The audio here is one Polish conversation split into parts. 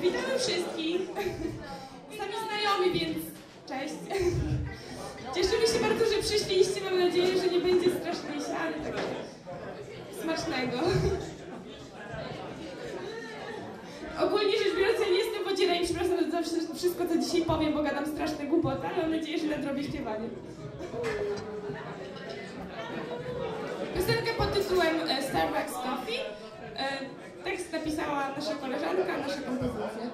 Witamy wszystkich. Sami znajomi, więc cześć. Cieszymy się bardzo, że przyszliście. Mam nadzieję, że nie będzie strasznie siany. Tak. Smacznego. Ogólnie rzecz biorąc, ja nie jestem podzieraj, przepraszam za wszystko, co dzisiaj powiem, bo gadam straszne głupoty, ale mam nadzieję, że nadrobię śpiewanie. Piosenkę pod tytułem e, Starbucks Coffee. E, Tekst napisała nasza koleżanka, nasza kompozycja.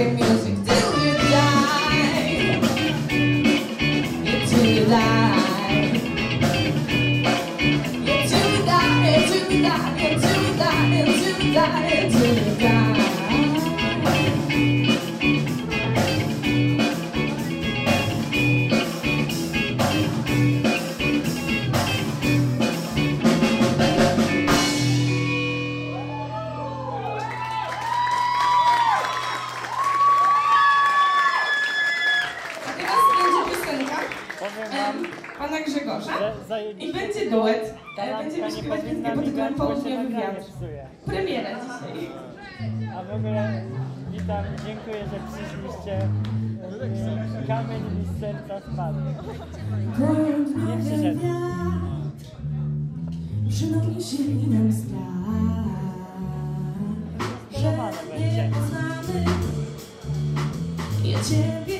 give me kamień mi z serca spadł. Nie przyszedł. Przynosi nam strach, że nie mamy. Ja Ciebie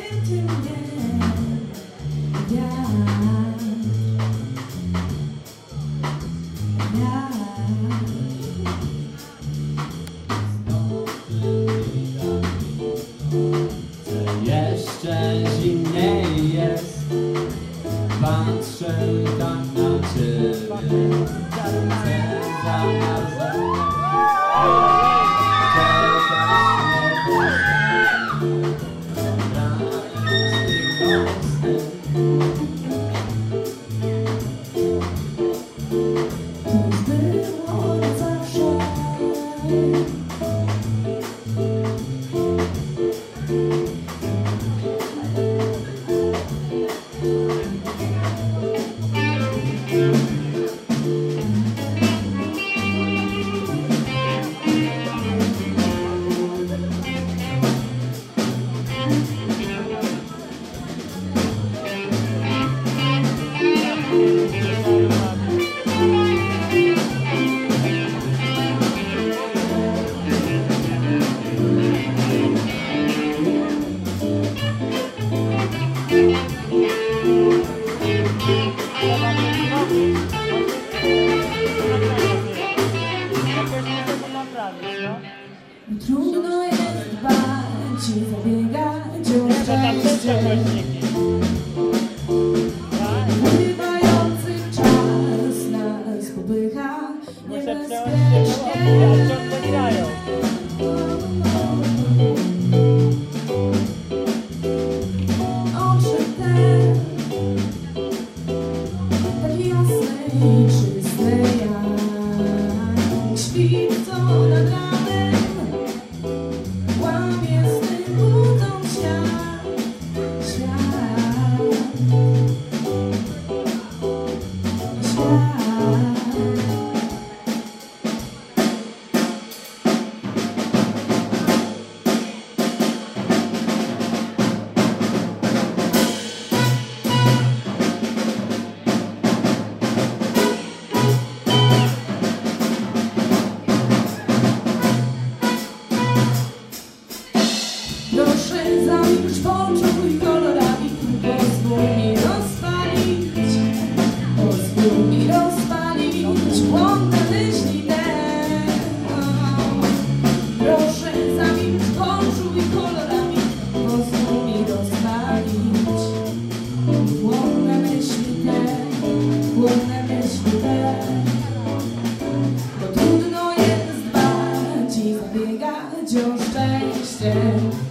stand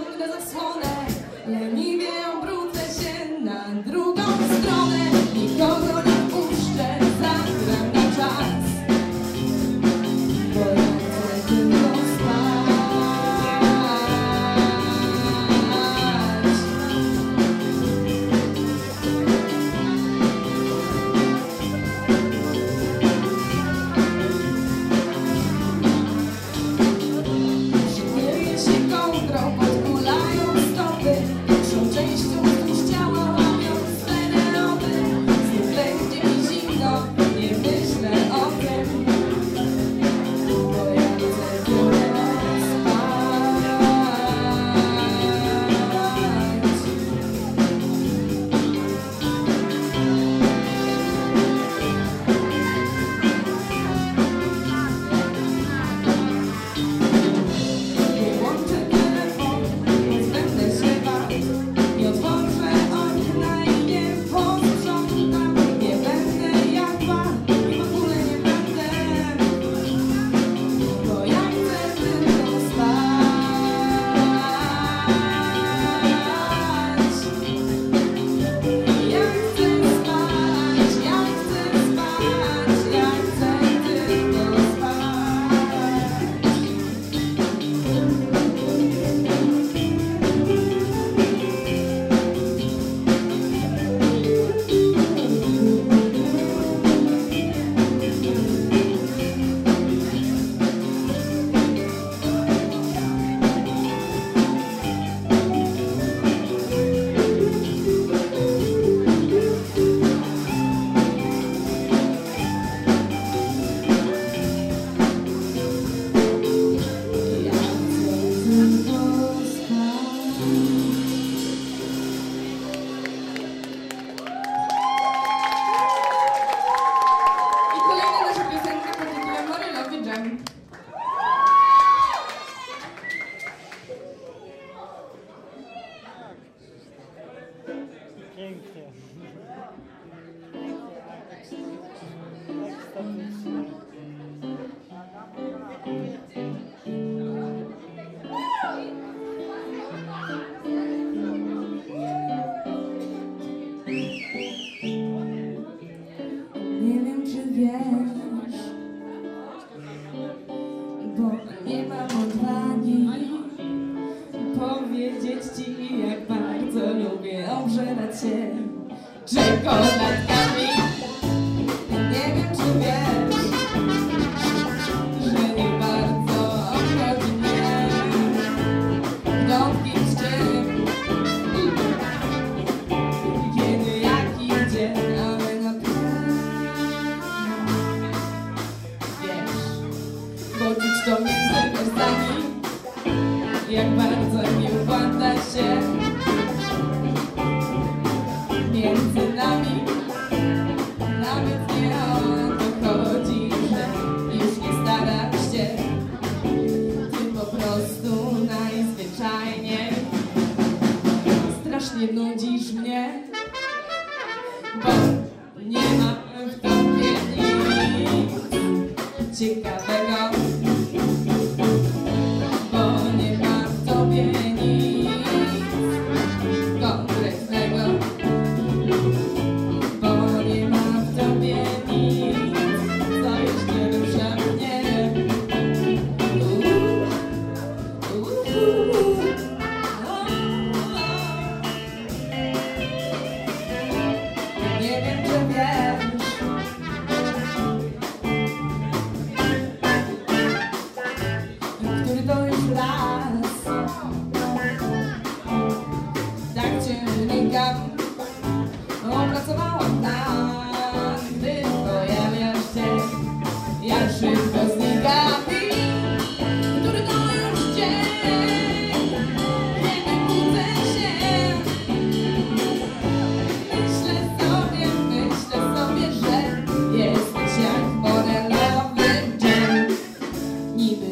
nosotros las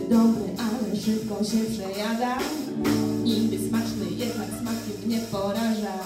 dobry, ale szybko się przejada. Niby smaczny, jednak smakiem nie poraża.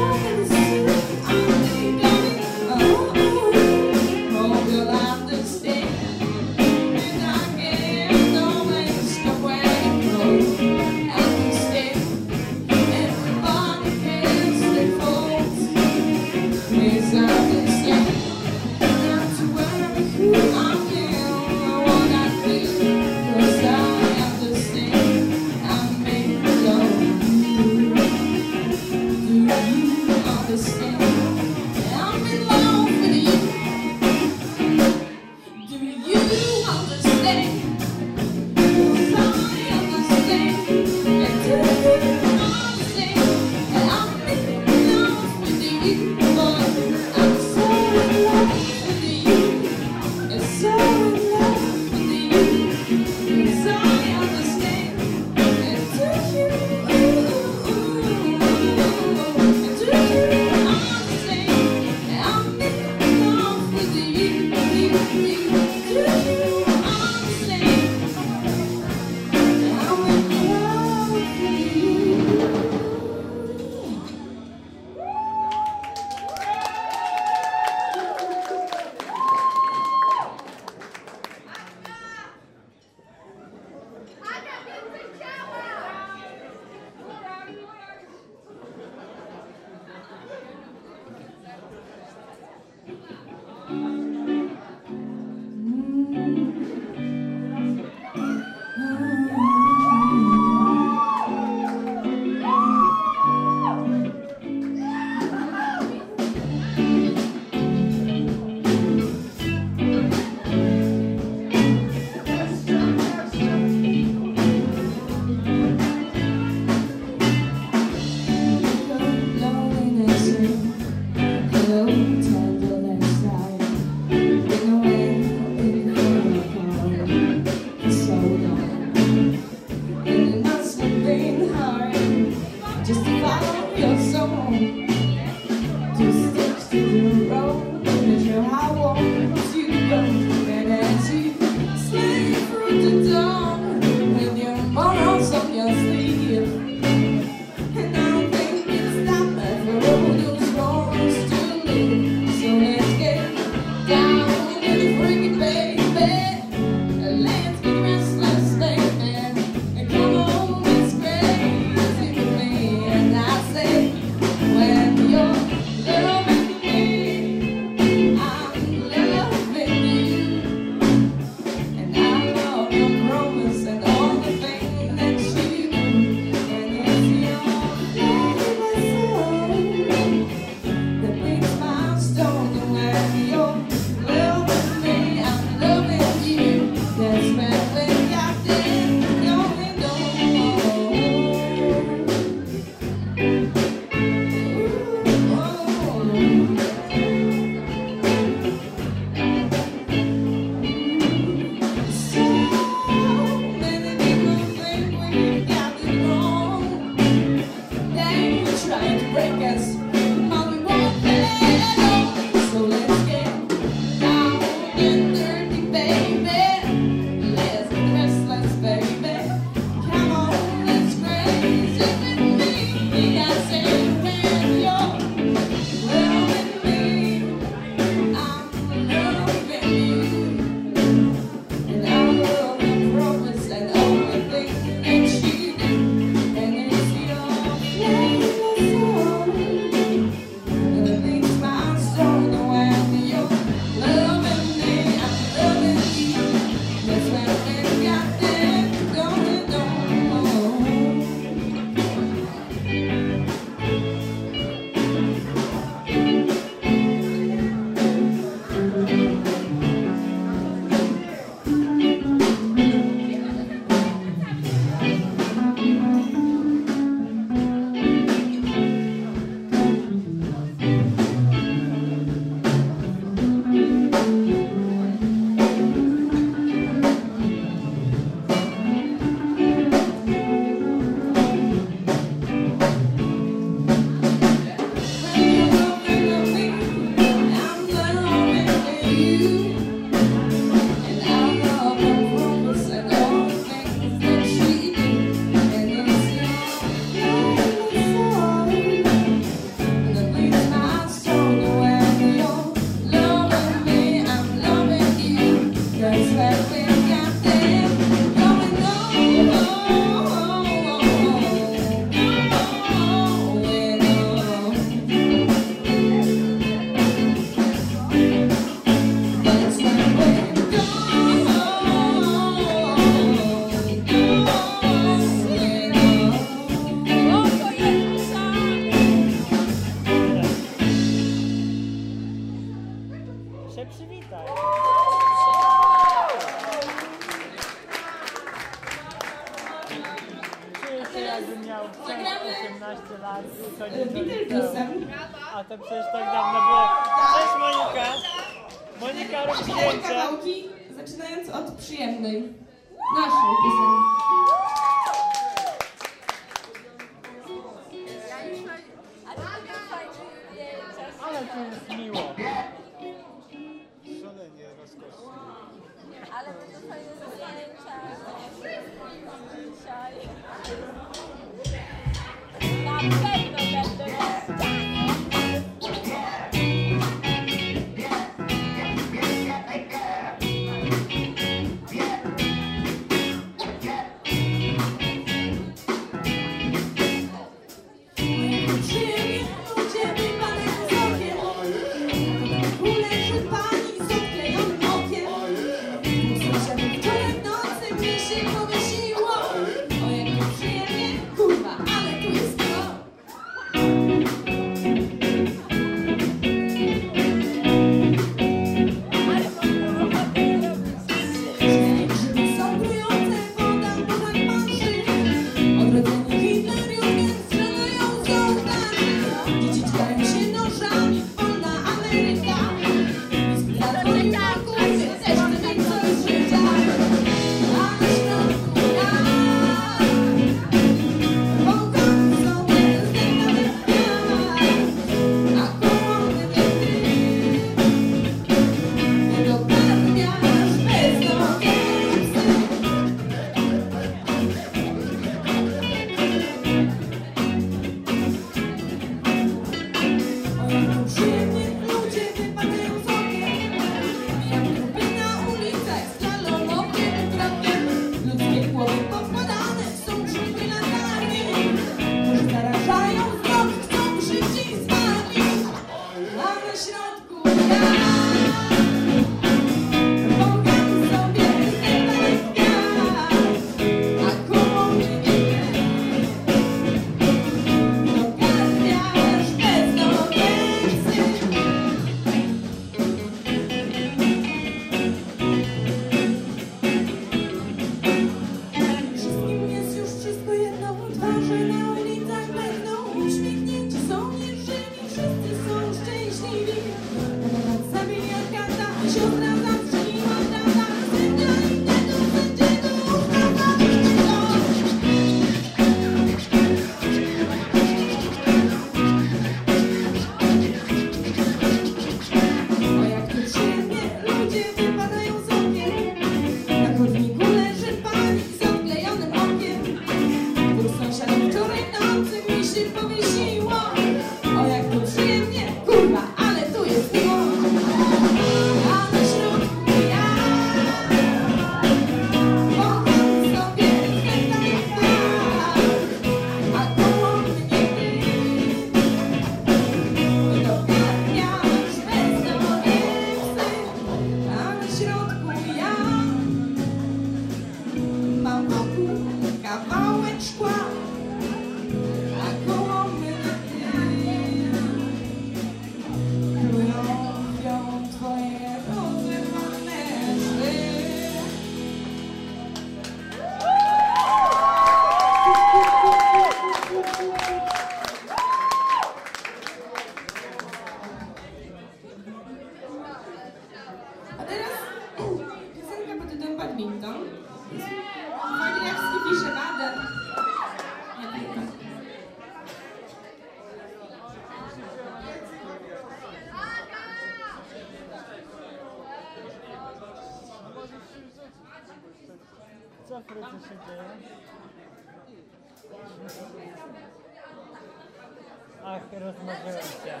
Yeah.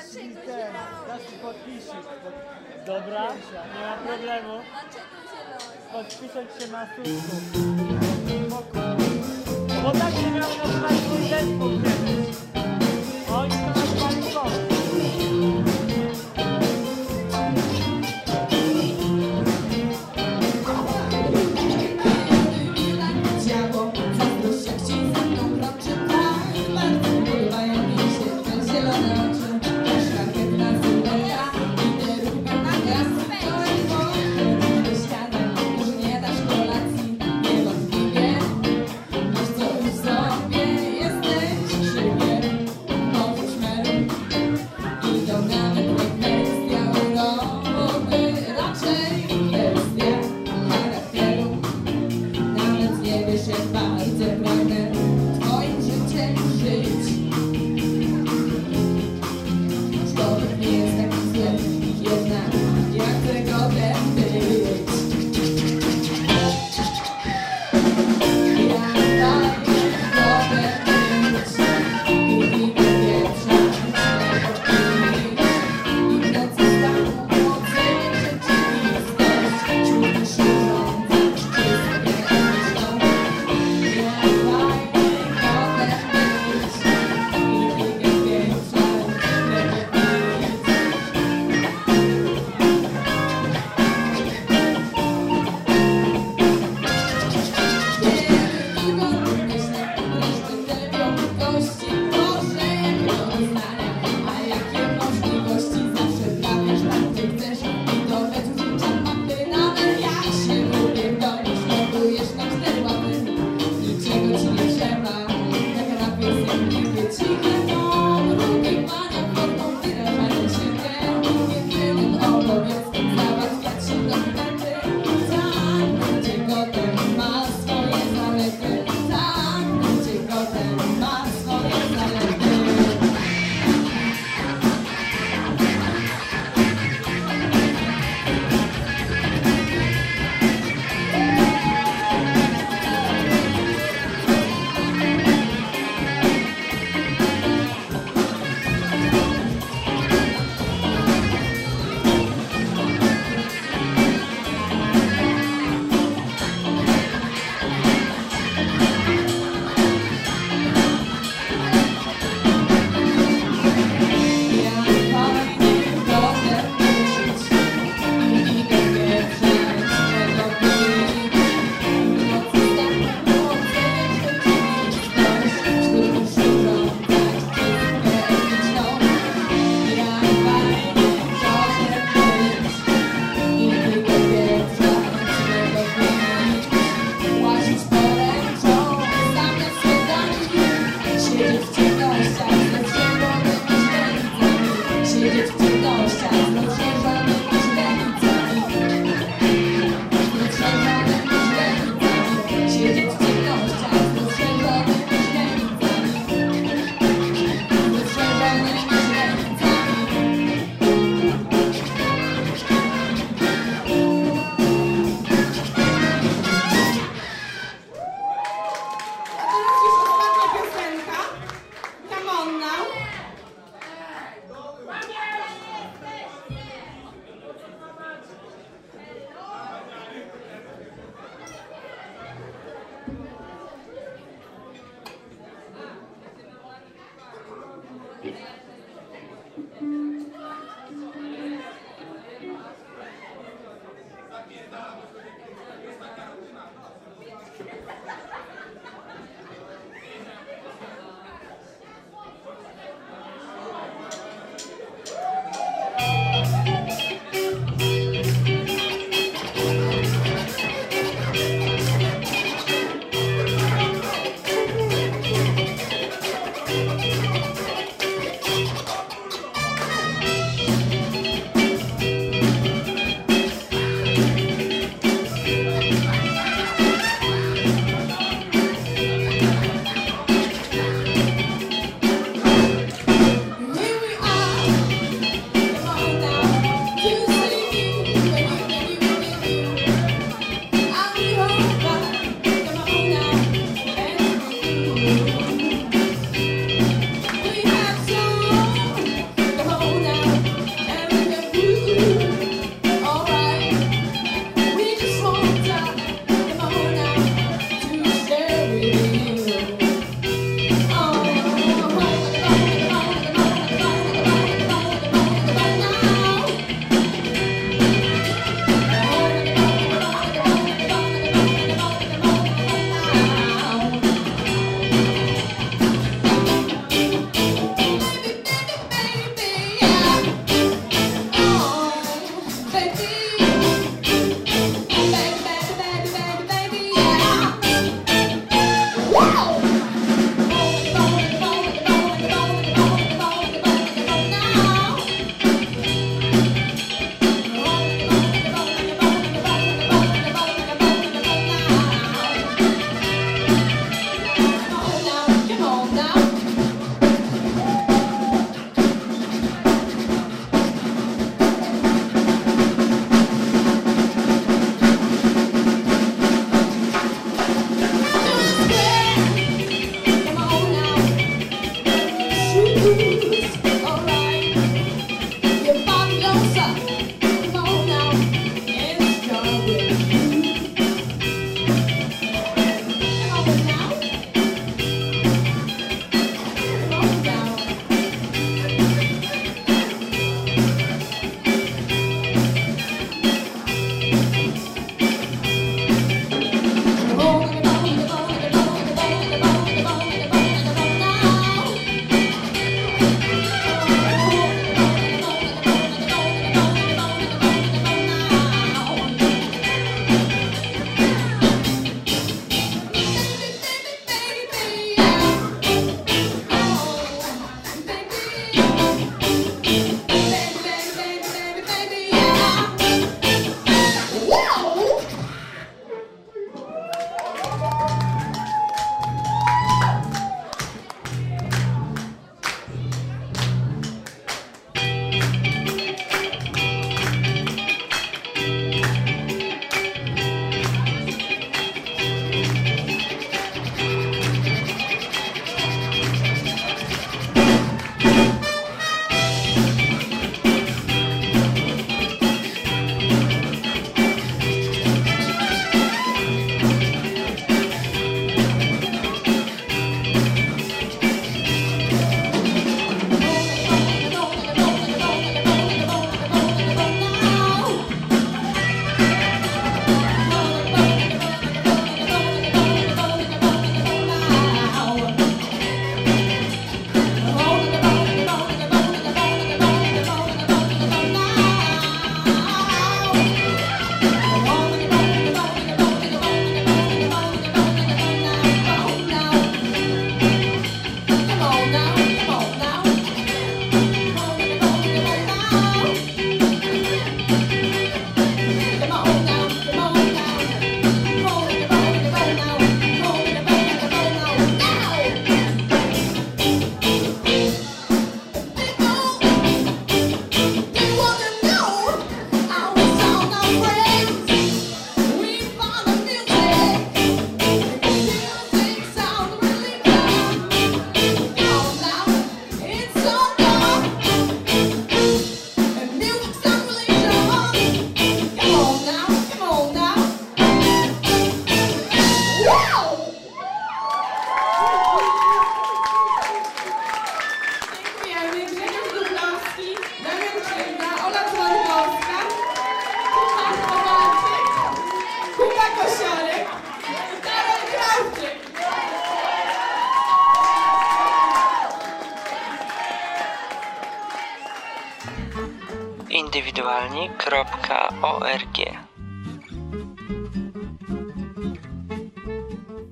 dasz mi ten. Dobra, nie ma problemu. Dlaczego? Podpisać się na słupku. Bo tak się miał zespół.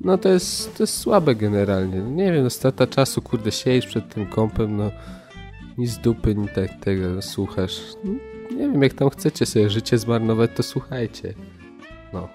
No to jest, to jest słabe generalnie. Nie wiem, no strata czasu, kurde, siedzisz przed tym kąpem, no ni z dupy, ni tak tego słuchasz. No, nie wiem, jak tam chcecie sobie życie zmarnować, to słuchajcie. No.